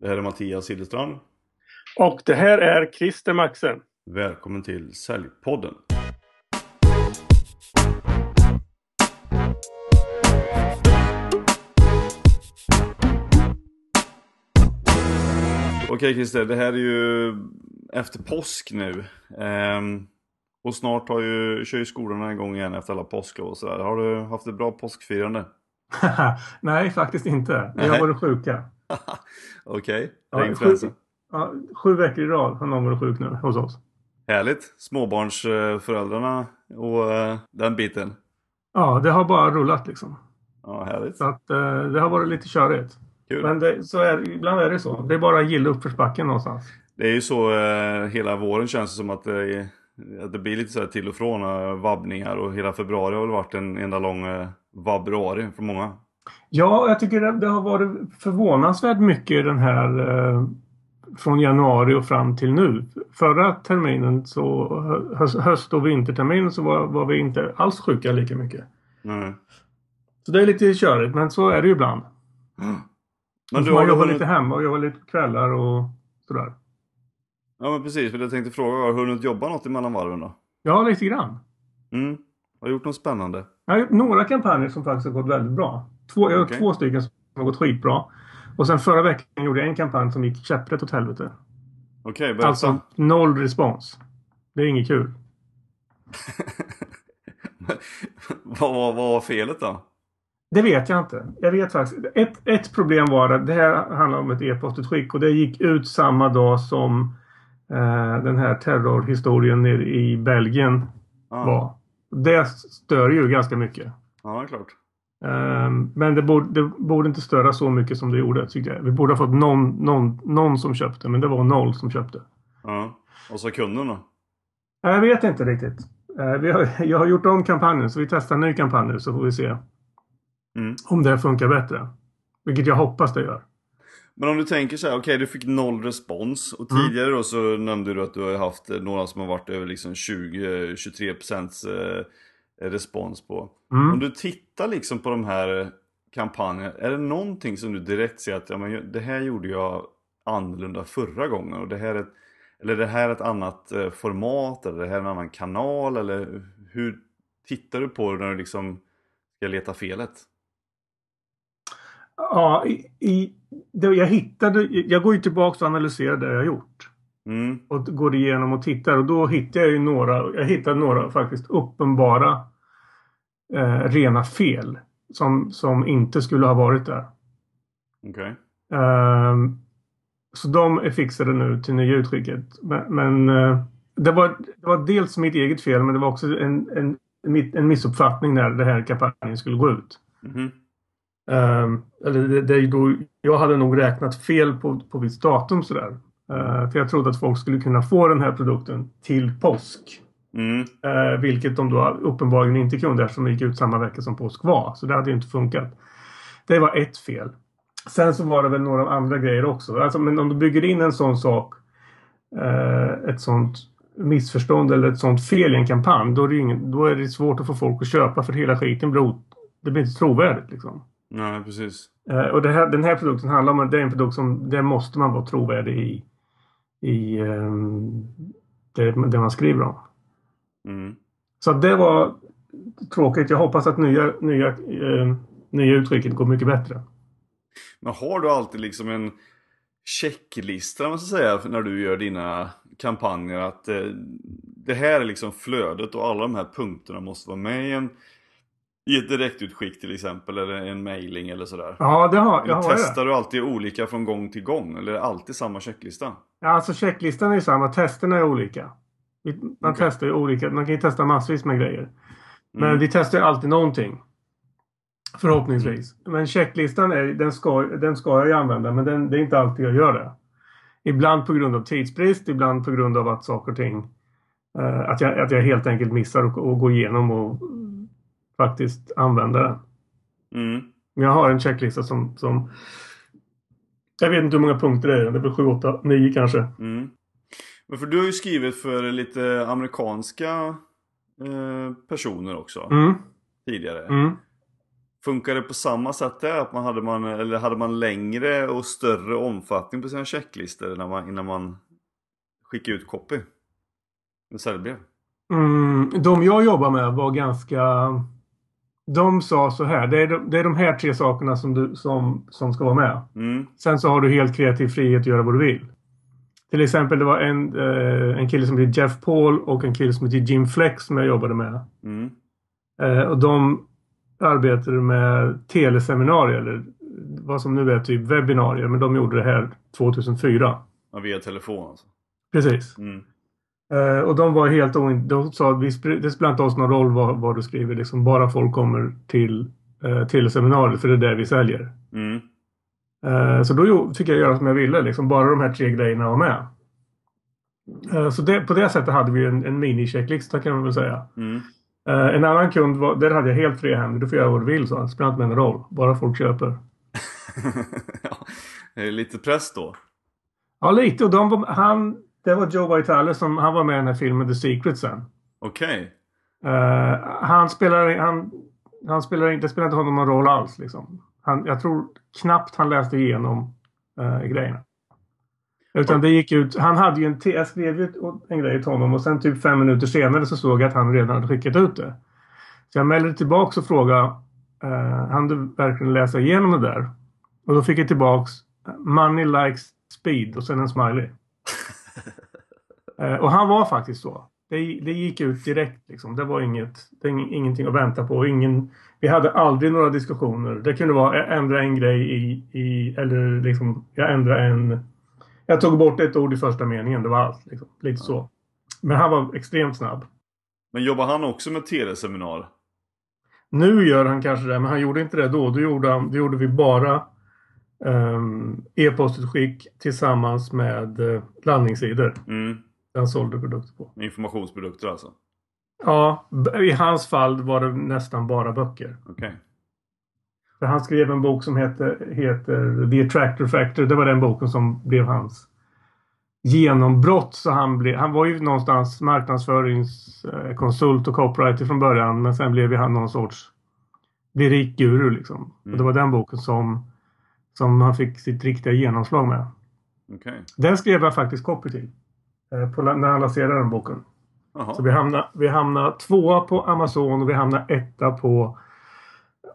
Det här är Mattias Hillestrand. Och det här är Christer Maxen. Välkommen till Säljpodden. Okej Christer, det här är ju efter påsk nu. Ehm, och snart har ju, kör ju skolorna igång igen efter alla påsklov och sådär. Har du haft ett bra påskfirande? Nej, faktiskt inte. Vi har varit sjuka. Okej, är influensa. sju, ja, sju veckor i rad har någon varit sjuk nu hos oss. Härligt. Småbarnsföräldrarna och eh, den biten. Ja, det har bara rullat liksom. Ja, härligt. Så att eh, det har varit lite körigt. Kul. Men det, så är, ibland är det så. Det är bara att gilla uppförsbacken någonstans. Det är ju så eh, hela våren känns det som att det, att det blir lite så här till och från vabbningar och hela februari har väl varit en enda lång eh, vabruari för många. Ja, jag tycker det, det har varit förvånansvärt mycket den här eh, från januari och fram till nu. Förra terminen, så hö, höst och vinterterminen, så var, var vi inte alls sjuka lika mycket. Nej. Så det är lite körigt, men så är det ju ibland. Men Men du man har jobbar hunnit... lite hemma och jobbar lite kvällar och sådär. Ja men precis, för jag tänkte fråga, har du hunnit jobba något emellan varven då? Ja, lite grann. Mm. Har du gjort något spännande? Jag har gjort några kampanjer som faktiskt har gått väldigt bra. Två, jag har två stycken som har gått skitbra. Och sen förra veckan gjorde jag en kampanj som gick käpprätt åt helvete. Okej, berätta. Alltså noll respons. Det är inget kul. vad, vad, vad var felet då? Det vet jag inte. Jag vet faktiskt. Ett, ett problem var att det här handlar om ett e-postutskick och det gick ut samma dag som eh, den här terrorhistorien nere i Belgien Ja, var. Det stör ju ganska mycket. ja det är klart. Ehm, men det borde, det borde inte störa så mycket som det gjorde tycker jag. Vi borde ha fått någon, någon, någon som köpte men det var noll som köpte. Ja. Och så kunden då? Jag vet inte riktigt. Eh, vi har, jag har gjort om kampanjen så vi testar en ny kampanj nu så får vi se Mm. om det funkar bättre. Vilket jag hoppas det gör. Men om du tänker så här, okej du fick noll respons och Mm. tidigare då så nämnde du att du har haft eh, några som har varit över liksom 20-23 procents eh, respons på. Mm. Om du tittar liksom på de här kampanjerna, är det någonting som du direkt ser att ja, men det här gjorde jag annorlunda förra gången och det här är ett, eller det här är ett annat eh, format eller det här är en annan kanal eller hur tittar du på det när du liksom ska leta felet? Ja, i, i, jag hittade... Jag går ju tillbaka och analyserar det jag har gjort. Mm, och går igenom och tittar och då hittar jag ju några, jag hittade några faktiskt uppenbara eh, rena fel som, som inte skulle ha varit där. okej. Ehm, så de är fixade nu till nya utskicket. Men, men eh, det, var, det var dels mitt eget fel men det var också en, en, en missuppfattning när det här kampanjen skulle gå ut. Ehm, eller det, det då, jag hade nog räknat fel på, på visst datum sådär. Uh, för jag trodde att folk skulle kunna få den här produkten till påsk. Mm, Eh, vilket de då uppenbarligen inte kunde eftersom det gick ut samma vecka som påsk var. Så det hade ju inte funkat. Det var ett fel. Sen så var det väl några andra grejer också. Alltså, men om du bygger in en sån sak, eh, ett sånt missförstånd eller ett sånt fel i en kampanj, då är det, ingen, då är det svårt att få folk att köpa för hela skiten blir, det blir inte trovärdigt. Liksom. nej precis. Eh, och här, den här produkten handlar om det är en produkt som det måste man vara trovärdig i, i ehm, det, det man skriver om. Mm. Så det var tråkigt. Jag hoppas att nya, nya, eh, nya utskicket går mycket bättre. Men har du alltid liksom en checklista, man ska säga, när du gör dina kampanjer? Att eh, det här är liksom flödet och alla de här punkterna måste vara med i, en, i ett direktutskick till exempel, eller en mailing eller sådär. Ja, det har, Eller jag har det. testar du alltid olika från gång till gång? Eller är det alltid samma checklista? Ja, alltså checklistan är ju samma. Testerna är olika. Man Okej. testar ju olika. Man kan ju testa massvis med grejer. Men Mm. vi testar ju alltid någonting. Förhoppningsvis. Men checklistan är, den, ska, den ska jag ju använda. Men den, det är inte alltid jag gör det. Ibland på grund av tidsbrist. Ibland på grund av att saker och ting. eh, att, jag, att jag helt enkelt missar att gå igenom och mm, faktiskt använda den. Mm. Jag har en checklista som, som jag vet inte hur många punkter det är. Det är väl 7, 8, 9 kanske. Mm. Men för du har ju skrivit för lite amerikanska eh, personer också Mm, tidigare. mm. Funkar det på samma sätt där? Att man hade, man, eller hade man längre och större omfattning på sina checklistor innan man, innan man skickade ut copy? Med säljbrev? Mm, de jag jobbar med var ganska... De sa så här, det är de, det är de här tre sakerna som, du, som, som ska vara med. Mm. Sen så har du helt kreativ frihet att göra vad du vill. Till exempel det var en, eh, en kille som heter Jeff Paul och en kille som heter Jim Flex som jag jobbade med. Mm. Eh, och de arbetade med teleseminarier eller vad som nu är typ webbinarier. Men de gjorde det här 2004. Ja, via telefon alltså. Precis. Mm. Eh, och de var helt oin... De sa att vi det spelar inte oss någon roll vad, vad du skriver. Liksom, bara folk kommer till eh, teleseminarier för det är där vi säljer. Mm. Eh, så då fick jag göra som jag ville. Liksom, bara de här tre grejerna var med. Eh, så det, på det sättet hade vi en, en mini-checklista kan man väl säga. Mm. Eh, en annan kund, var, där hade jag helt fria händer. Du får göra vad du vill, så det spelar inte någon roll. Bara folk köper. ja, det lite press då. Ja, lite. Och de han, det var Joe Vitale som han var med i den här filmen The Secret sen. Okej. Eh, han spelar, han, han spelar inte, det spelar inte honom någon roll alls. Liksom. Han, jag tror knappt han läste igenom uh, grejerna. Utan det gick ut, han hade ju en, jag skrev ju en grej till honom och sen typ fem minuter senare så såg jag att han redan hade skickat ut det. Så jag mejlade tillbaks och frågade, uh, han du verkligen läsa igenom det där? Och då fick jag tillbaks, money likes speed och sen en smiley. Eh, och han var faktiskt så. Det, det gick ut direkt. Liksom. Det var inget, det ingenting att vänta på. Ingen, vi hade aldrig några diskussioner. Det kunde vara ändra en grej i, i eller liksom, jag ändrade en... Jag tog bort ett ord i första meningen. Det var allt. Liksom. Lite så. Men han var extremt snabb. Men jobbar han också med teleseminar? Nu gör han kanske det, men han gjorde inte det då. Då gjorde, han, då gjorde vi bara e-postutskick tillsammans med uh, landningssidor. Mm. Han sålde produkter på. Informationsprodukter alltså? Ja, i hans fall var det nästan bara böcker. Okej. För han skrev en bok som heter, heter The Attractor Factor. Det var den boken som blev hans genombrott. Så han, blev, han var ju någonstans marknadsföringskonsult och copywriter från början. Men sen blev han någon sorts bli rik guru liksom. Mm. Och det var den boken som, som han fick sitt riktiga genomslag med. Okej. Den skrev jag faktiskt copy till. eh, På, när han lanserade den boken. Jaha. Så vi hamnar, vi hamnar tvåa på Amazon och vi hamnar etta på...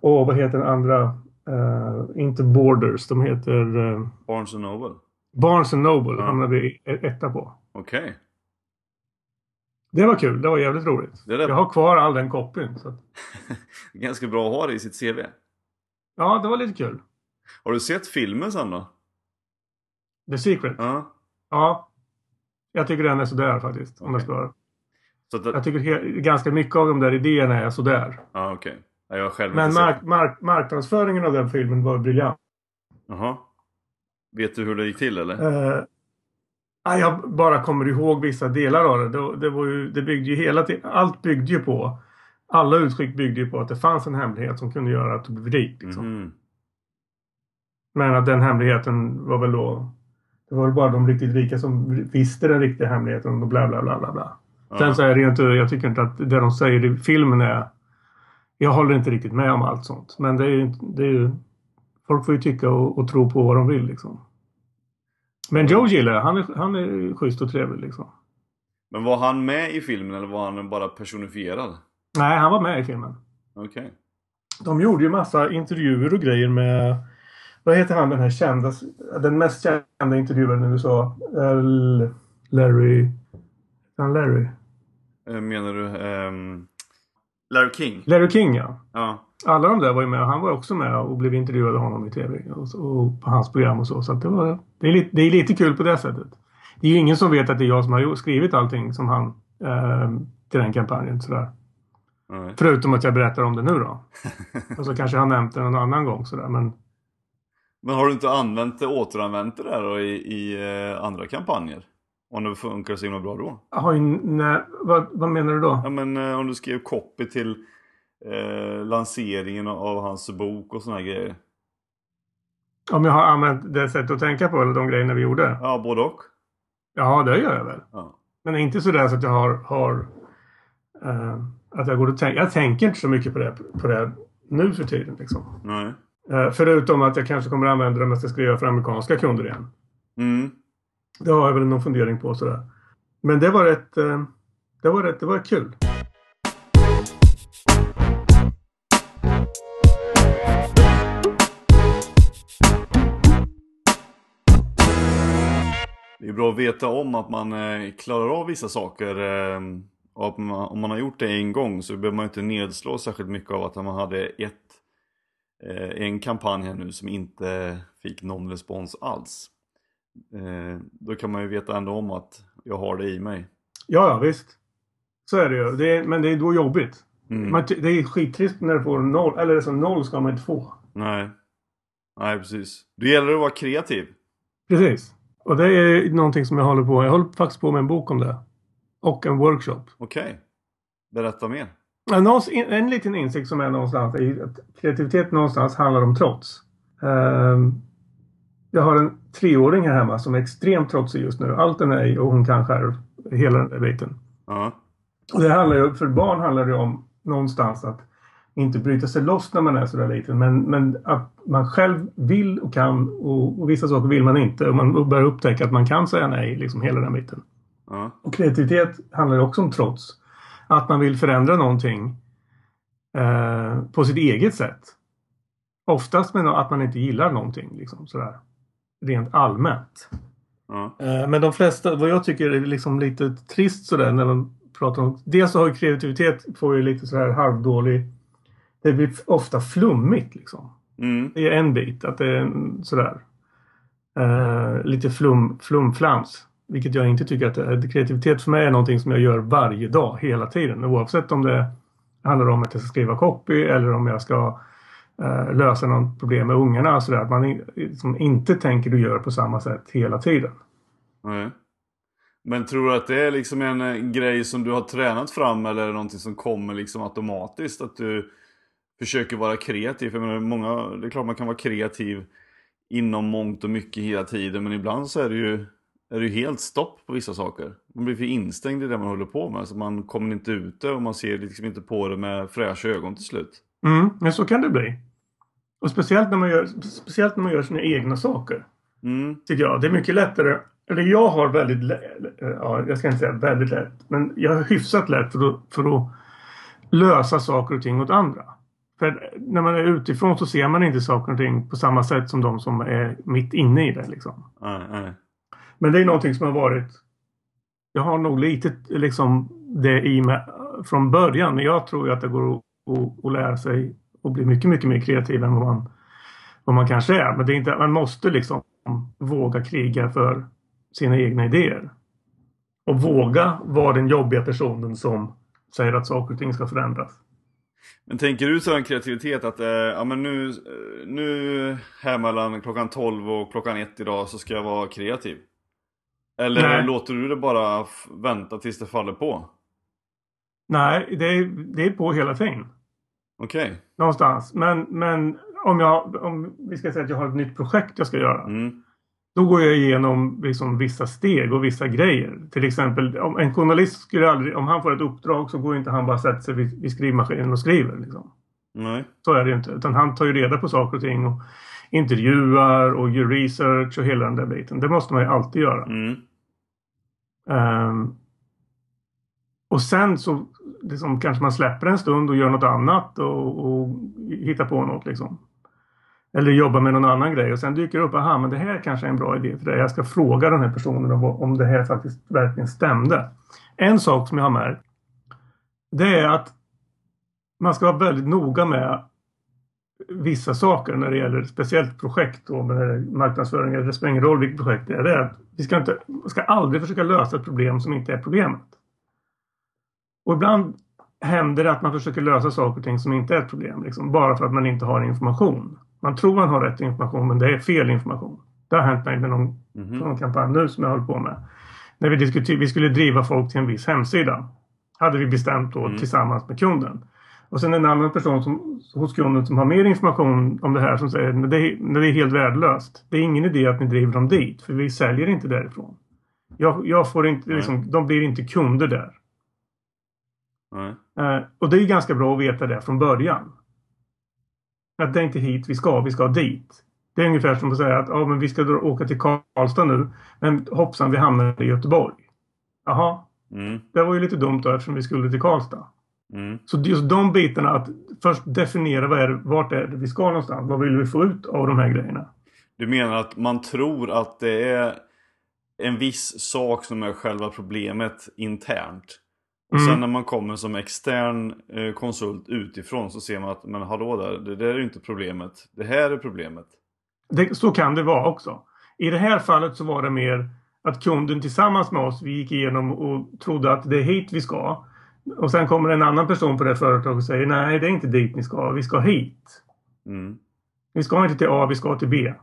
Åh, vad heter den andra? Eh, inte Borders, de heter uh, Barnes and Noble? Barnes and Noble. Ja. hamnar vi e- etta på. Okej. Det var kul, det var jävligt roligt. Det är det. Jag har kvar all den copyn. Ganska bra att ha det i sitt CV. Ja, det var lite kul. Har du sett filmen sen då? The Secret. Ja. Ja. Jag tycker den är sådär faktiskt. Om jag ska vara. Så det... Jag tycker ganska mycket av de där idéerna är sådär. Ja, okej. Ja, jag själv Men mark- mark- marknadsföringen av den filmen var briljant. Jaha. Vet du hur det gick till eller? Eh, ja, jag bara kommer ihåg vissa delar av det. Det, det, var ju, det byggde ju hela tiden. Allt byggde ju på. Alla utskick byggde ju på att det fanns en hemlighet som kunde göra att du blev rik. Liksom. Mhm. Men att den hemligheten var väl då. Det var väl bara de riktigt rika som visste den riktiga hemligheten och bla bla bla bla bla. Ja. Sen så är det inte. Jag tycker inte att det de säger i filmen är. Jag håller inte riktigt med om allt sånt. Men det är ju. Det är ju folk får ju tycka och, och tro på vad de vill liksom. Men Joe gillar jag. Han är, han är schysst och trevlig liksom. Men var han med i filmen eller var han bara personifierad? Nej, han var med i filmen. Okej. De gjorde ju massa intervjuer och grejer med... Vad heter han den här kända... Den mest kända intervjuaren i USA? Larry... Han Larry? Eh, Menar du ehm, Larry King? Larry King ja. Ja. Alla de där var ju med. Han var också med och blev intervjuad av honom i tv. Och, och på hans program och så. Så det, var, det, är lite, det är lite kul på det sättet. Det är ju ingen som vet att det är jag som har skrivit allting som han... Eh, till den kampanjen sådär. Nej. Förutom att jag berättar om det nu då. Och så kanske har nämnt det någon annan gång sådär. Men Men har du inte använt det, återanvänt det där då i, i eh, andra kampanjer? Om det funkar så himla bra då? ju... Nej, vad, vad menar du då? Ja men eh, om du skrev copy till eh, lanseringen av hans bok och här grejer. Om jag har använt det sättet att tänka på eller de grejerna vi gjorde? Ja, både och. Ja, det gör jag väl. Ja. Men inte sådär så att jag har... har eh, att jag går och tänker. Jag tänker inte så mycket på det, på det nu för tiden. Liksom. Nej. Eh, förutom att jag kanske kommer använda det om jag ska skriva för amerikanska kunder igen. Mm. Det har jag väl någon fundering på sådär. Men det var rätt, eh, det var rätt, det var kul. Det är bra att veta om att man eh, klarar av vissa saker. Och om man har gjort det en gång så behöver man inte nedslå särskilt mycket av att man hade ett, en kampanj här nu som inte fick någon respons alls. Eh, då kan man ju veta ändå om att jag har det i mig. Ja, ja visst. Så är det ju. Det är, men det är då jobbigt. Mm. Man, det är skittrist när du får noll. Eller så noll ska man inte få. Nej. Nej, precis. Då gäller det att vara kreativ. Precis. Och det är någonting som jag håller på Jag håller faktiskt på med en bok om det. Och en workshop. Okej. Berätta mer. Ja, någonstans- En liten insikt som är någonstans är att kreativitet någonstans handlar om trots. Ehm, jag har en treåring här hemma som är extremt trotsig just nu. Allt är nej och hon kan själv. Hela den där biten. Ja. Och det handlar ju, för barn handlar det om någonstans att inte bryta sig loss när man är sådär liten. Men, men att man själv vill och kan och, och vissa saker vill man inte. Och man börjar upptäcka att man kan säga nej, liksom hela den biten. Ja. Och kreativitet handlar också om trots. Att man vill förändra någonting eh, på sitt eget sätt. Oftast med att man inte gillar någonting. Liksom, sådär. Rent allmänt. Ja. Eh, Men de flesta, vad jag tycker är liksom lite trist sådär när de pratar om... Dels så har ju kreativitet får ju lite sådär halvdålig... Det blir ofta flummigt liksom. Mm. Det är en bit. Att det är sådär... Eh, lite flum, flumflams. Vilket jag inte tycker att det är. Kreativitet för mig är någonting som jag gör varje dag, hela tiden. Oavsett om det handlar om att jag ska skriva copy eller om jag ska eh, lösa något problem med ungarna. Så där, Att man liksom inte tänker och gör på samma sätt hela tiden. Nej. Men tror du att det är liksom en eh, grej som du har tränat fram eller är det någonting som kommer liksom automatiskt? Att du försöker vara kreativ? För menar, många, det är klart man kan vara kreativ inom mångt och mycket hela tiden men ibland så är det ju, är det ju helt stopp på vissa saker. Man blir för instängd i det man håller på med så man kommer inte ut och man ser liksom inte på det med fräscha ögon till slut. Mm, men så kan det bli. Och speciellt när man gör, speciellt när man gör sina egna saker. Mm, Tycker jag. Det är mycket lättare. Eller jag har väldigt lätt. Ja, jag ska inte säga väldigt lätt. Men jag har hyfsat lätt för att, för att lösa saker och ting åt andra. För när man är utifrån så ser man inte saker och ting på samma sätt som de som är mitt inne i det. Liksom. nej, nej. Men det är någonting som har varit... Jag har nog lite liksom det i mig från början. Men jag tror ju att det går att, att, att lära sig och bli mycket, mycket mer kreativ än vad man, vad man kanske är. Men det är inte, man måste liksom våga kriga för sina egna idéer. Och våga vara den jobbiga personen som säger att saker och ting ska förändras. Men tänker du sådan kreativitet att eh, ja, men nu, eh, nu här mellan klockan 12 och klockan 1 idag så ska jag vara kreativ? Eller Nej. låter du det bara vänta tills det faller på? Nej, det är, det är på hela tiden. Okej. Någonstans. Men, men om, jag, om vi ska säga att jag har ett nytt projekt jag ska göra. Mm. Då går jag igenom liksom vissa steg och vissa grejer. Till exempel om en journalist skulle aldrig, om han får ett uppdrag så går inte han bara sätta sig vid, vid skrivmaskinen och skriver. Liksom. Nej. Så är det ju inte. Utan han tar ju reda på saker och ting och intervjuar och gör research och hela den där biten. Det måste man ju alltid göra. Mm. Ehm, och sen så liksom, kanske man släpper en stund och gör något annat och, och hittar på något liksom. Eller jobbar med någon annan grej och sen dyker det upp, aha men det här kanske är en bra idé för dig. Jag ska fråga den här personen om, om det här faktiskt verkligen stämde. En sak som jag har märkt det är att man ska vara väldigt noga med vissa saker när det gäller speciellt projekt och med marknadsföring. Det spelar ingen roll vilket projekt det är. Det är att vi ska, inte, ska aldrig försöka lösa ett problem som inte är problemet. Och ibland händer det att man försöker lösa saker och ting som inte är ett problem. Liksom, bara för att man inte har information. Man tror man har rätt information men det är fel information. Det har hänt mig med någon, Mhm. någon kampanj nu som jag håller på med. När vi, diskuterade, vi skulle driva folk till en viss hemsida. Hade vi bestämt då Mm. tillsammans med kunden. Och sen en annan person som, hos kunden som har mer information om det här som säger att det, är- det är helt värdelöst. Det är ingen idé att ni driver dem dit för vi säljer inte därifrån. Jag, jag får inte, liksom, de blir inte kunder där. Eh, och det är ganska bra att veta det från början. Att det är inte hit vi ska, vi ska dit. Det är ungefär som att säga att ja, men vi ska då åka till Karlstad nu. Men hoppsan, vi hamnar i Göteborg. Jaha, Mm. det var ju lite dumt då eftersom vi skulle till Karlstad. Mm. Så just de bitarna att först definiera vad är det, vart är det vi ska någonstans. Vad vill vi få ut av de här grejerna? Du menar att man tror att det är en viss sak som är själva problemet internt. Och Mm. sen när man kommer som extern eh, konsult utifrån så ser man att men hallå där, det där är inte problemet. Det här är problemet. Det, så kan det vara också. I det här fallet så var det mer att kunden tillsammans med oss, vi gick igenom och trodde att det är hit vi ska. Och sen kommer en annan person på det företaget och säger nej, det är inte dit ni ska. Vi ska hit. Mm. Vi ska inte till A, vi ska till B.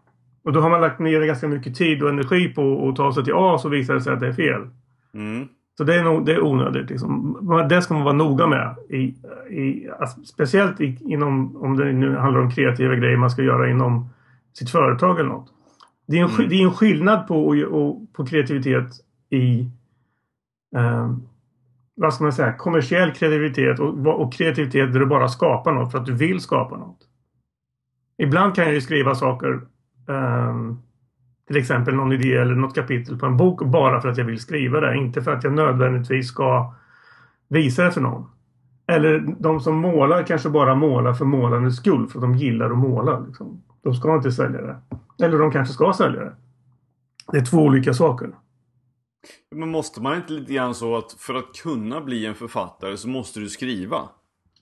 Och då har man lagt ner ganska mycket tid och energi på att ta sig till A så visar det sig att det är fel. Mm. Så det är, nog, det är onödigt. Liksom. Det ska man vara noga med. I, i, speciellt i, inom, om det nu handlar om kreativa grejer man ska göra inom sitt företag eller något. Det är en, Mm. det är en skillnad på, och, och, på kreativitet i eh, vad ska man säga, kommersiell kreativitet och, och kreativitet där du bara skapar något för att du vill skapa något. Ibland kan jag ju skriva saker um, till exempel någon idé eller något kapitel på en bok bara för att jag vill skriva det. Inte för att jag nödvändigtvis ska visa det för någon. Eller de som målar kanske bara målar för målandets skull. För att de gillar att måla. Liksom. De ska inte sälja det. Eller de kanske ska sälja det. Det är två olika saker. Men måste man inte lite grann så att för att kunna bli en författare så måste du skriva?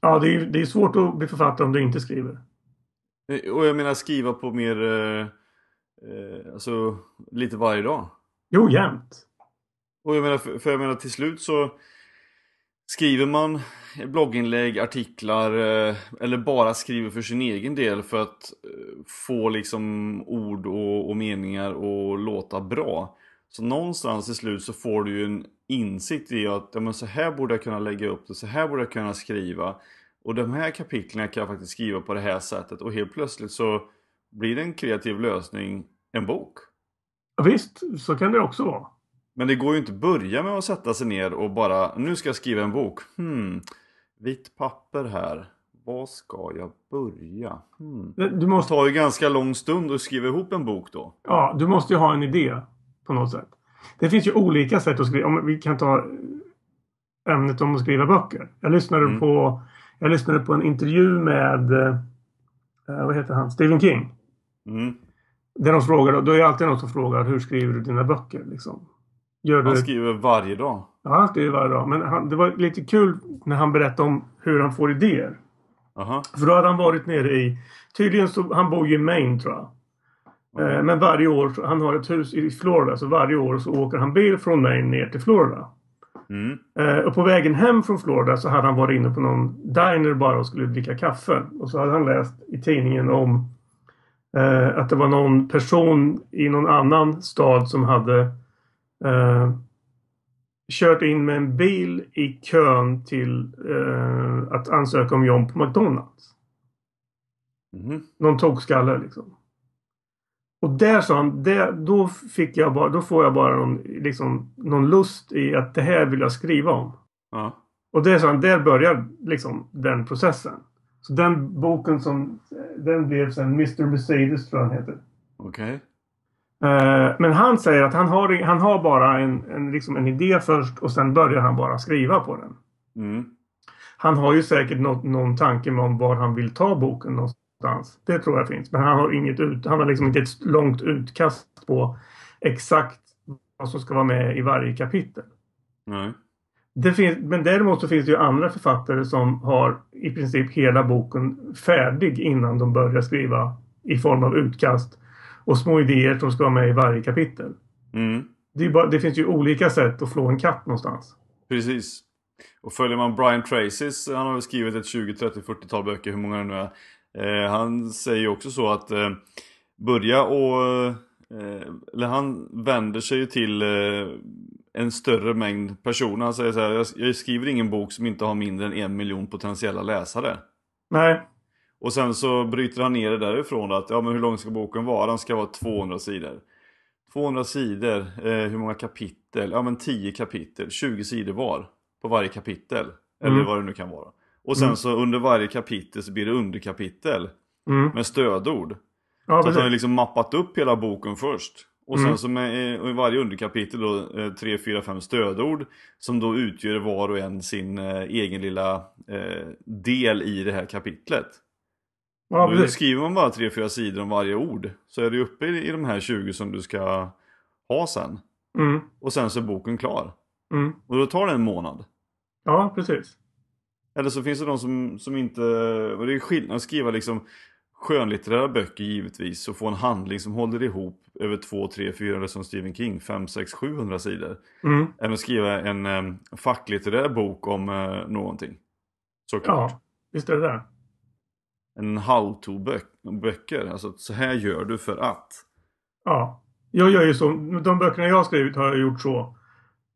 Ja, det är, det är svårt att bli författare om du inte skriver. Eh, Och jag menar skriva på mer, eh, eh, alltså lite varje dag. Jo, jämt. Och jag menar, för, för jag menar till slut så skriver man blogginlägg, artiklar eh, eller bara skriver för sin egen del för att få liksom ord och, och meningar och låta bra. Så någonstans till slut så får du ju en insikt i att ja, men så här borde jag kunna lägga upp det, så här borde jag kunna skriva. Och de här kapitlen kan jag faktiskt skriva på det här sättet och helt plötsligt så blir det en kreativ lösning en bok. Visst, så kan det också vara. Men det går ju inte att börja med att sätta sig ner och bara Nu ska jag skriva en bok. Hmm. Vitt papper här. Var ska jag börja? Hmm. Du Det måste, tar ju ganska lång stund att skriva ihop en bok då. ja, du måste ju ha en idé på något sätt. Det finns ju olika sätt att skriva. Om vi kan ta ämnet om att skriva böcker. Jag lyssnade Mm. på jag lyssnade på en intervju med eh, vad heter han? Stephen King. Mm. Där de frågar, då är det alltid någon som frågar hur skriver du dina böcker? Liksom? Gör Han du, skriver varje dag. ja, han skriver varje dag. Men han, det var lite kul när han berättade om hur han får idéer. Aha. För då hade han varit nere i, tydligen så, han bor ju i Maine tror jag. Eh, Men varje år, han har ett hus i Florida, så varje år så åker han bil från Maine ner till Florida. Mm. Eh, och på vägen hem från Florida så hade han varit inne på någon diner bara och skulle dricka kaffe. Och så hade han läst i tidningen om eh, att det var någon person i någon annan stad som hade eh, kört in med en bil i kön till eh, att ansöka om jobb på McDonalds. Mhm. Någon tokskalle liksom. Och där sa han, det, då fick jag bara, då får jag bara någon, liksom, någon lust i att det här vill jag skriva om. Ja. Och det sa han, där börjar liksom den processen. Så den boken som, den blev sen Mr Mercedes tror jag han heter. Okej. Eh, men han säger att han har, han har bara en, en, liksom en idé först och sen börjar han bara skriva på den. Mm. Han har ju säkert något, någon tanke om var han vill ta boken någonstans. Det tror jag finns. Men han har inget ut, han har liksom inte ett långt utkast på exakt vad som ska vara med i varje kapitel. Nej. Det finns, men däremot så finns det ju andra författare som har i princip hela boken färdig innan de börjar skriva i form av utkast och små idéer som ska vara med i varje kapitel. Mm. Det, bara, det finns ju olika sätt att flå en katt någonstans. Precis. Och följer man Brian Tracys, han har väl skrivit ett 20, 30, 40-tal böcker, hur många det nu är. Eh, han säger ju också så att eh, börja och... Eh, eller han vänder sig ju till en större mängd personer. Han säger så här, jag, jag skriver ingen bok som inte har mindre än en miljon potentiella läsare. Nej, Och sen så bryter han ner det därifrån att, ja men hur lång ska boken vara? Den ska vara 200 sidor. 200 sidor, eh, hur många kapitel? Ja men 10 kapitel, 20 sidor var. På varje kapitel. Eller Mm. vad det nu kan vara. Och sen Mm. så under varje kapitel så blir det underkapitel. Mm. med stödord. Ja, Så att han har liksom mappat upp hela boken först. Och sen Mm. så med, i varje underkapitel då eh, tre, fyra, fem stödord som då utgör var och en sin eh, egen lilla eh, del i det här kapitlet. Ja, precis. skriver man bara tre, fyra sidor om varje ord så är du uppe i, i de här 20 som du ska ha sen. Mm. Och sen så är boken klar. Mm. Och då tar det en månad. Ja, precis. Eller så finns det de som, som inte... Och det är skillnad att skriva liksom skönlitterära böcker givetvis och få en handling som håller ihop över 2, 3, 4 eller som Stephen King 5, 6, 700 sidor. Mm. Än att skriva en um, facklitterär bok om uh, någonting. Såklart. Ja, visst är det det. En how-to-böcker. Alltså så här gör du för att. Ja. Jag gör ju så. De böckerna jag har skrivit har jag gjort så.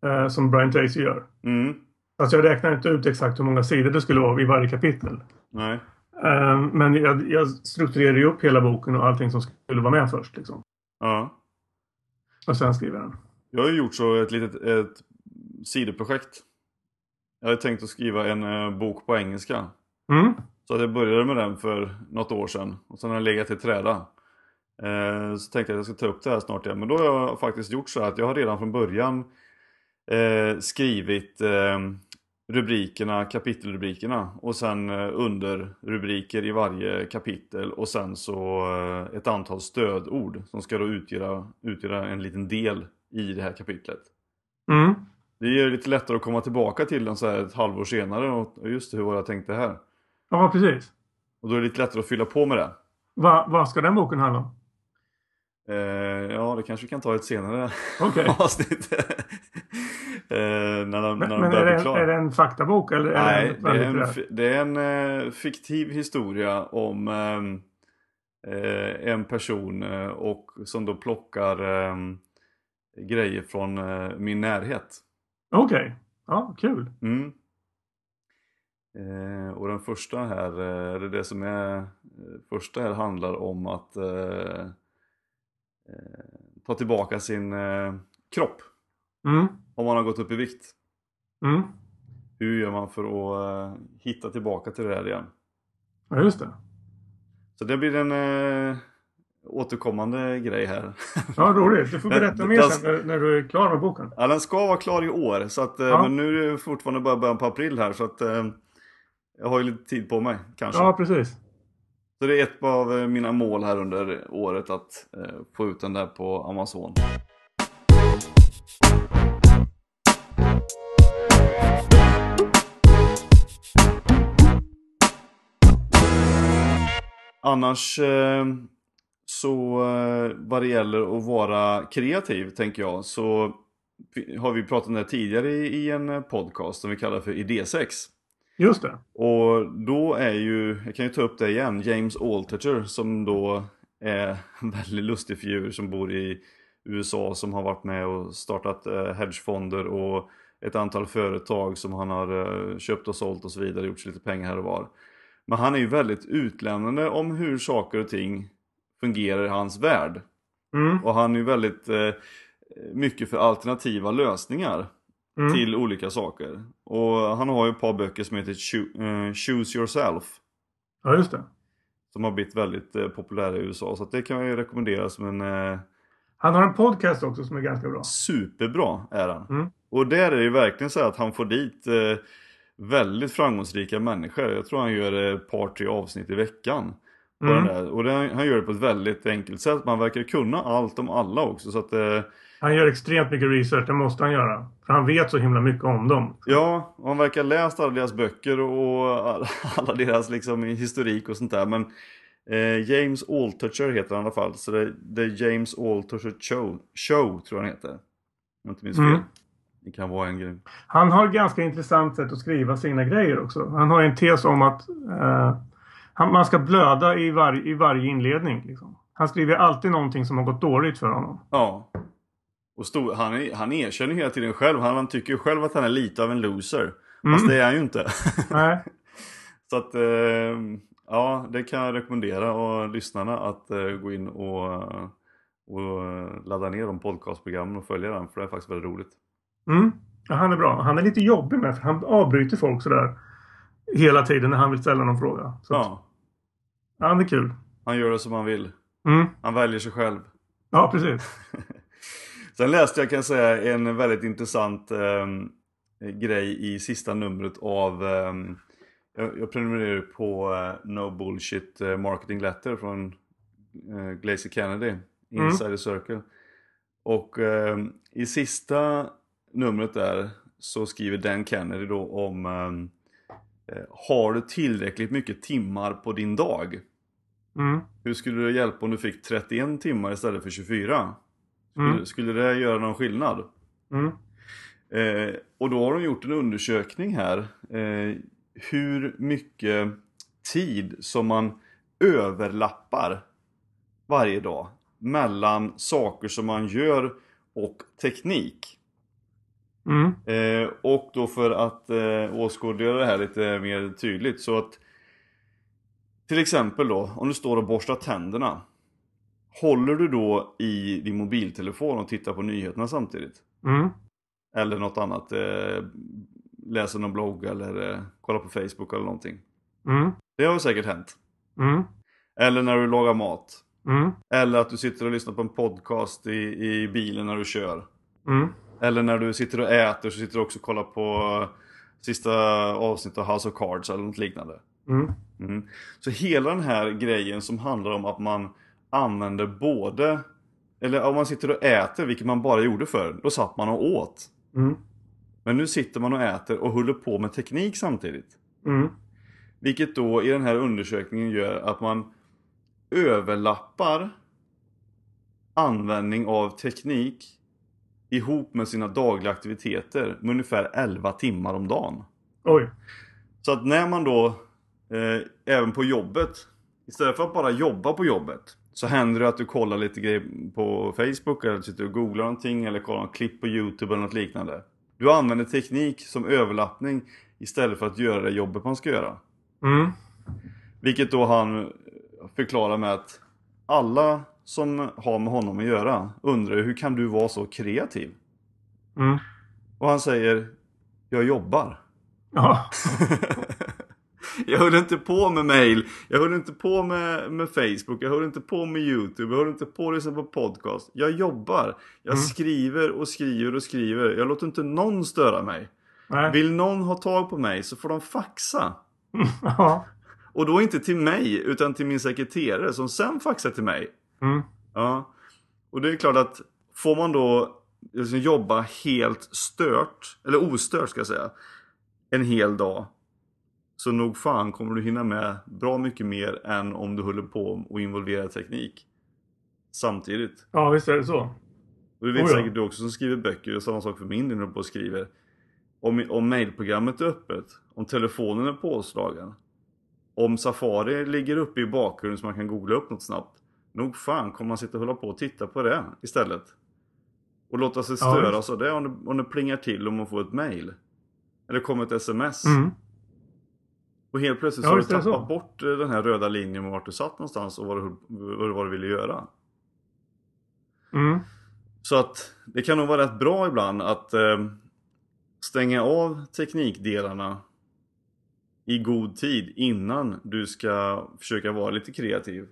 Eh, som Brian Tracy gör. Mm. Alltså jag räknar inte ut exakt hur många sidor det skulle vara i varje kapitel. Nej. Eh, men jag, jag strukturerar ju upp hela boken och allting som skulle vara med först. Liksom. Ja. Och sen skriver jag den. Jag har ju gjort så ett litet ett sidoprojekt. Jag hade tänkt att skriva en eh, bok på engelska. Mm. Så att jag började med den för något år sedan. Och sen har den legat i träda. Eh, så tänkte jag att jag ska ta upp det här snart igen. Men då har jag faktiskt gjort så här att jag har redan från början eh, skrivit eh, rubrikerna, kapitelrubrikerna. Och sen eh, underrubriker i varje kapitel. Och sen så eh, ett antal stödord som ska då utgöra, utgöra en liten del i det här kapitlet. Mm. Det gör det lite lättare att komma tillbaka till den så här ett halvår senare. Och just det, hur var jag tänkte här? Ja, precis. Och då är det lite lättare att fylla på med det. Va, vad ska den boken handla om? Eh, ja, det kanske vi kan ta i ett senare Okej. avsnitt. eh, när de, Men, när de men är, det, klar. är det en faktabok eller Nej, är det är en, det är en eh, fiktiv historia om eh, en person och som då plockar ehm, grejer från min närhet. Okej. Ja, kul. Mm. Eh, och den första här, eller det som är första här handlar om att eh, ta tillbaka sin eh, kropp Mm. om man har gått upp i vikt. Mm. Hur gör man för att eh, hitta tillbaka till det där igen? Ja, just det. Så det blir en eh, återkommande grej här. Ja, roligt. Du får berätta mer sen när, när du är klar med boken. ja, den ska vara klar i år, så att, eh, Ja. men nu är det fortfarande bara början på april här så att eh, jag har ju lite tid på mig kanske. Ja, precis. Så det är ett av eh, mina mål här under året att eh, få ut den där på Amazon. Annars eh, så vad det gäller att vara kreativ tänker jag så har vi pratat om det tidigare i, en podcast som vi kallar för Idésex. Just det. Och då är ju, jag kan ju ta upp det igen, James Altucher som då är en väldigt lustig figur som bor i USA som har varit med och startat eh, hedgefonder och ett antal företag som han har eh, köpt och sålt och så vidare, gjort sig lite pengar här och var. Men han är ju väldigt utlämnande om hur saker och ting fungerar i hans värld. Mm. Och han är ju väldigt eh, mycket för alternativa lösningar Mm. till olika saker. Och han har ju ett par böcker som heter eh, Choose Yourself. Ja, just det. Som har blivit väldigt eh, populära i USA. Så det kan jag ju rekommendera som en eh, Han har en podcast också som är ganska bra. superbra är han. Mm. Och där är det ju verkligen så att han får dit väldigt framgångsrika människor. Jag tror han gör ett par tre avsnitt i veckan. På Mm. Och det, han gör det på ett väldigt enkelt sätt. Man verkar kunna allt om alla också. Så att, Han gör extremt mycket research. Det måste han göra. För han vet så himla mycket om dem. Ja, och han verkar ha läst alla deras böcker och alla, deras liksom historik och sånt där. Men eh, James Altucher heter han i alla fall. Så det, det är James Altucher Show, Show tror han heter. Om jag inte minns fel. Mm. Det kan vara en grej. Han har ett ganska intressant sätt att skriva sina grejer också. Han har en tes om att eh, man ska blöda i, var, i varje inledning. Liksom. Han skriver alltid någonting som har gått dåligt för honom. Ja. Och stor, han, han erkänner hela tiden själv. Han, han tycker ju själv att han är lite av en loser. Mm. Fast det är han ju inte. Nej. Så att eh, ja, det kan jag rekommendera och lyssnarna att eh, gå in och, och ladda ner de podcastprogrammen och följa den för det är faktiskt väldigt roligt. Mm. Ja, han är bra. Han är lite jobbig med för han avbryter folk sådär hela tiden när han vill ställa någon fråga. Så att, Ja, Ja, det är kul. Han gör det som han vill. Mm. Han väljer sig själv. Ja, precis. Sen läste jag kan jag säga en väldigt intressant ehm, grej i sista numret av ehm, jag, jag prenumererar på eh, No Bullshit eh, Marketing Letter från uh, Glazer Kennedy, Insider Circle. Och ehm, i sista numret där så skriver Dan Kennedy då om ehm, eh, Har du tillräckligt mycket timmar på din dag? Mm. Hur skulle det hjälpa om du fick 31 timmar istället för 24? Skulle, Mm. skulle det göra någon skillnad? Mm. Eh, och då har de gjort en undersökning här. Eh, hur mycket tid som man överlappar varje dag mellan saker som man gör och teknik. Mm. Eh, och då för att eh, åskådliggöra det här lite mer tydligt så att till exempel då om du står och borstar tänderna. Håller du då i din mobiltelefon och tittar på nyheterna samtidigt? Mm. Eller något annat. Eh, läser någon blogg eller eh, kollar på Facebook eller någonting. Mm. Det har ju säkert hänt. Mm. Eller när du lagar mat. Mm. Eller att du sitter och lyssnar på en podcast i, i bilen när du kör. Mm. Eller när du sitter och äter så sitter du också och kollar på eh, sista avsnittet av House of Cards eller något liknande. Mm. Så hela den här grejen som handlar om att man använder både eller om man sitter och äter, vilket man bara gjorde förr, då satt man och åt. Mm. Men nu sitter man och äter och håller på med teknik samtidigt. Mm. Vilket då i den här undersökningen gör att man överlappar användning av teknik ihop med sina dagliga aktiviteter med ungefär 11 timmar om dagen. Oj. Så att när man då, eh, även på jobbet, istället för att bara jobba på jobbet, så händer det att du kollar lite grejer på Facebook eller sitter och googlar någonting eller kollar något klipp på YouTube eller något liknande. Du använder teknik som överlappning istället för att göra det jobbet man ska göra. Mm. Vilket då han förklarar med att alla som har med honom att göra undrar hur kan du vara så kreativ? Mm. Och han säger Jag jobbar. Ja. jag höll inte på med mail, jag höll inte på med, med Facebook, jag höll inte på med YouTube, jag höll inte på att lyssna på podcast. Jag jobbar. Jag Mm. skriver och skriver och skriver. Jag låter inte någon störa mig. Nej. Vill någon ha tag på mig så får de faxa. Ja. Och då inte till mig utan till min sekreterare som sen faxar till mig. Mm. Ja. Och det är klart att får man då liksom jobba helt stört, eller ostört ska jag säga, en hel dag. Så nog fan kommer du hinna med bra mycket mer än om du håller på och involverar teknik. Samtidigt. ja, visst är det så. Och det vet Oh ja. säkert du också som skriver böcker och samma sak för min del på och skriver. Om, om mailprogrammet är öppet, om telefonen är påslagen, om Safari ligger uppe i bakgrunden så man kan googla upp något snabbt. Nog fan kommer man sitta och hålla på och titta på det istället. Och låta sig Ja, störas av det om, det om det plingar till om man får ett mail. Eller kommer ett sms. Mm. Och helt plötsligt Ja, så har du tappat så. bort eh, den här röda linjen med vart du satt någonstans och vad du, vad du, vad du ville göra. Mm. Så att det kan nog vara rätt bra ibland att eh, stänga av teknikdelarna i god tid innan du ska försöka vara lite kreativ.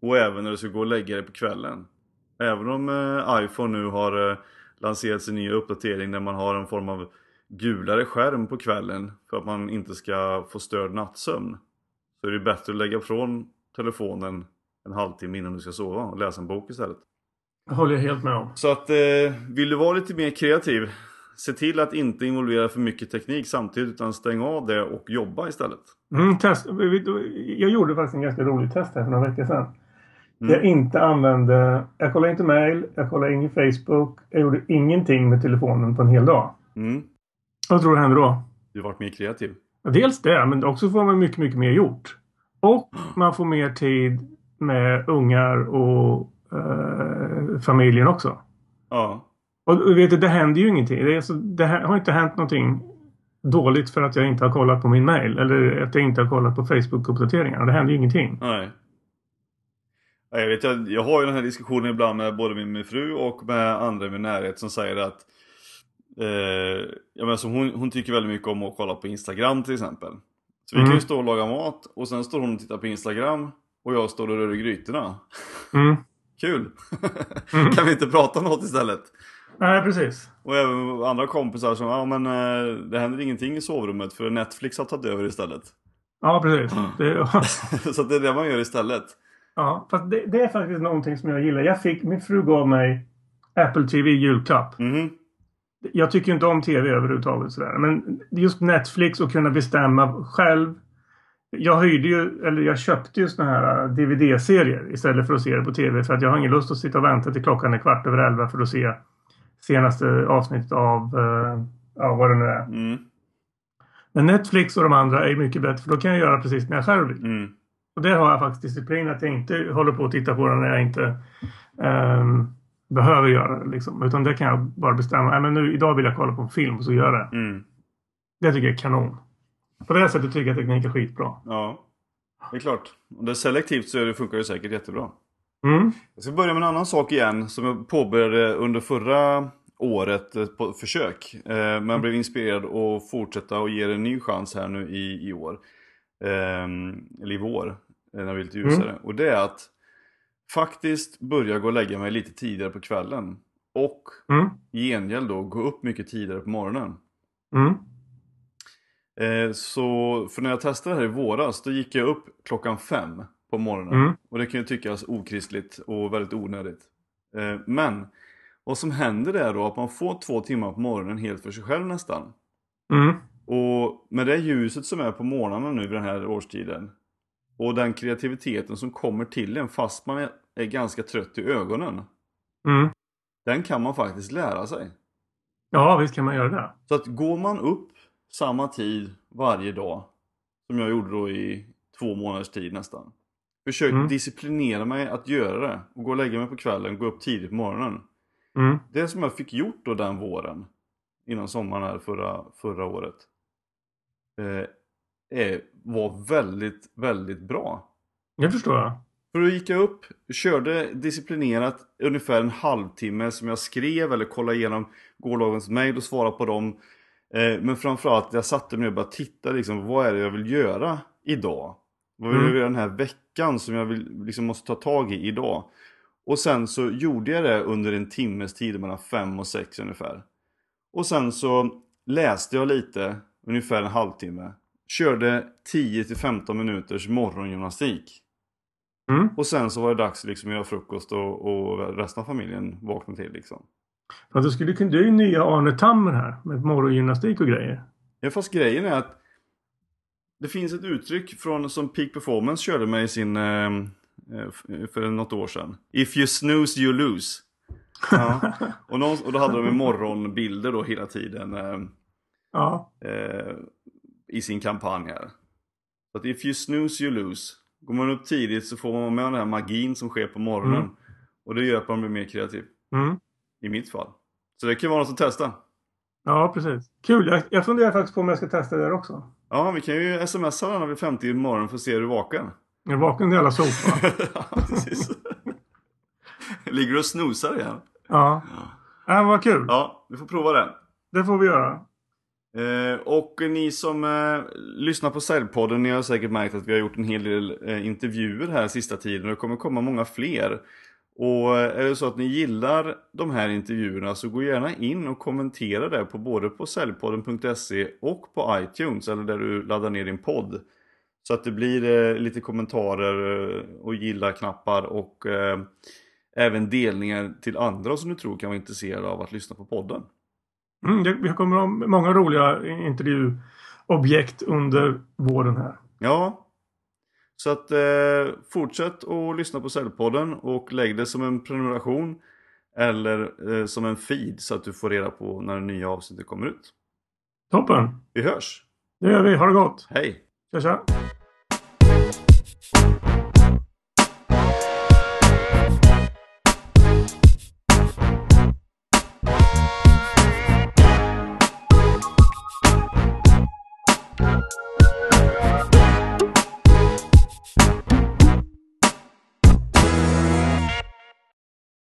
Och även när du ska gå och lägga dig på kvällen. Även om eh, iPhone nu har eh, lanserat sin nya uppdatering där man har en form av gulare skärm på kvällen för att man inte ska få störd nattsömn. Så är det bättre att lägga från telefonen en halvtimme innan du ska sova och läsa en bok istället. Det håller jag helt med om. Så att eh, vill du vara lite mer kreativ Se till att inte involvera för mycket teknik samtidigt utan stäng av det och jobba istället. Mm, test. Jag gjorde faktiskt en ganska rolig test här för några veckor sedan. Mm. Jag inte använde... Jag kollade inte mail, jag kollade ingen Facebook. Jag gjorde ingenting med telefonen på en hel dag. Mm. Vad tror du hände då? Du varit mer kreativ. Dels det, men också får man mycket, mycket mer gjort. Och man får mer tid med ungar och eh, familjen också. Ja. Och du vet, det händer ju ingenting. Det, är så, det har inte hänt någonting dåligt för att jag inte har kollat på min mail. Eller att jag inte har kollat på Facebook-uppdateringar. Det händer ju ingenting. Nej. Ja, Jag, vet, jag, jag har ju den här diskussionen ibland med både min, min fru och med andra i min närhet som säger att eh, jag menar, som hon, hon tycker väldigt mycket om att kolla på Instagram till exempel. Så vi Mm. kan ju stå och laga mat och sen står hon och tittar på Instagram och jag står och rör i grytorna. Mm. Kul! Mm. kan vi inte prata om något istället? Nej, precis. Och även andra kompisar som, ja men eh, det händer ingenting i sovrummet för Netflix har tagit över istället. Ja, precis. Det, Så det är det man gör istället. ja, fast det, det är faktiskt någonting som jag gillar. Jag fick, min fru gav mig Apple TV julklapp. Mhm. Jag tycker inte om TV överhuvudtaget sådär. Men just Netflix och kunna bestämma själv. Jag hyrde ju, eller jag köpte ju såna här DVD-serier istället för att se det på TV. För att jag har ingen lust att sitta och vänta till klockan är kvart över elva för att se senaste avsnittet av, eh, ja vad det nu är. Mm. Men Netflix och de andra är mycket bättre för då kan jag göra precis när jag själv vill. Mm. Och där har jag faktiskt disciplin att jag inte håller på att titta på den när jag inte ehm, behöver göra det. Liksom. Utan det kan jag bara bestämma. Nej, men nu, idag vill jag kolla på en film och så gör jag det. Mm. Det tycker jag är kanon. På det sättet tycker jag teknik är skitbra. Ja, det är klart. Om det är selektivt så funkar det säkert jättebra. Mm. Jag ska börja med en annan sak igen som jag påbörjade under förra året eh, på försök. Eh, men blev inspirerad att fortsätta och ge det en ny chans här nu i, i år. Eh, eller i vår, eh, när det är lite ljusare. Och det är att faktiskt börja gå och lägga mig lite tidigare på kvällen. Och Mm. i gengäld då gå upp mycket tidigare på morgonen. Mm. Eh, så, för när jag testade det här i våras, då gick jag upp klockan fem på morgonen. Mm. Och det kan ju tyckas okristligt och väldigt onödigt. Eh, men, vad som händer är då att man får två timmar på morgonen helt för sig själv nästan. Mm. Och med det ljuset som är på morgnarna nu vid den här årstiden. Och den kreativiteten som kommer till en fast man är, ganska trött i ögonen. Mm. Den kan man faktiskt lära sig. Ja, visst kan man göra det. Så att går man upp samma tid varje dag, som jag gjorde då i två månaders tid nästan. Försök Mm. disciplinera mig att göra det och gå och lägga mig på kvällen, gå upp tidigt på morgonen. Mm. Det som jag fick gjort då den våren, innan sommaren här förra, förra året, eh, är, var väldigt, väldigt bra. Det förstår jag. För då gick jag upp, körde disciplinerat ungefär en halvtimme som jag skrev eller kollade igenom gårdagens mejl och svarade på dem. Eh, men framförallt jag satte mig och började titta liksom, vad är det jag vill göra idag? Vad vill jag Mm. göra den här veckan som jag vill, liksom måste ta tag i idag? Och sen så gjorde jag det under en timmes tid, mellan fem och sex ungefär. Och sen så läste jag lite, ungefär en halvtimme. Körde 10 till 15 minuters morgongymnastik. Mm. Och sen så var det dags liksom att göra frukost och, och resten av familjen vaknade till liksom. Fast du skulle du är ju nya Arne Tammer här med morgongymnastik och grejer. Ja, fast grejen är att det finns ett uttryck från som Peak Performance körde med i sin eh, eh, för något år sedan. If you snooze you lose. Ja. och, någon, och då hade de morgonbilder då hela tiden eh, Ja. eh, i sin kampanj här. Så att if you snooze you lose. Går man upp tidigt så får man med den här magin som sker på morgonen. Mm. Och det gör att man blir mer kreativ. Mm. I mitt fall. Så det kan vara något att testa. Ja, precis. Kul. Jag, jag funderar faktiskt på om jag ska testa det där också. Ja, vi kan ju smsa varandra vid 50 i morgon för att se hur du är vaken. Jag är vaken till alla sopa. ja, precis. Ligger du och snosar igen? Ja. Ja, vad kul. Ja, vi får prova det. Det får vi göra. Eh, och ni som eh, lyssnar på Säljpodden, ni har säkert märkt att vi har gjort en hel del eh, intervjuer här sista tiden och det kommer komma många fler. Och eh, är det så att ni gillar de här intervjuerna så gå gärna in och kommentera det på både på säljpodden.se och på iTunes eller där du laddar ner din podd. Så att det blir eh, lite kommentarer eh, och gilla-knappar och eh, även delningar till andra som du tror kan vara intresserade av att lyssna på podden. Mm, det, vi kommer många roliga intervjuobjekt under våren här. Ja. Så att eh, fortsätt att lyssna på Säljpodden och lägg det som en prenumeration eller eh, som en feed så att du får reda på när det nya avsnittet kommer ut. Toppen. Vi hörs! Det gör vi. Ha det gott. Hej! Tja, tja.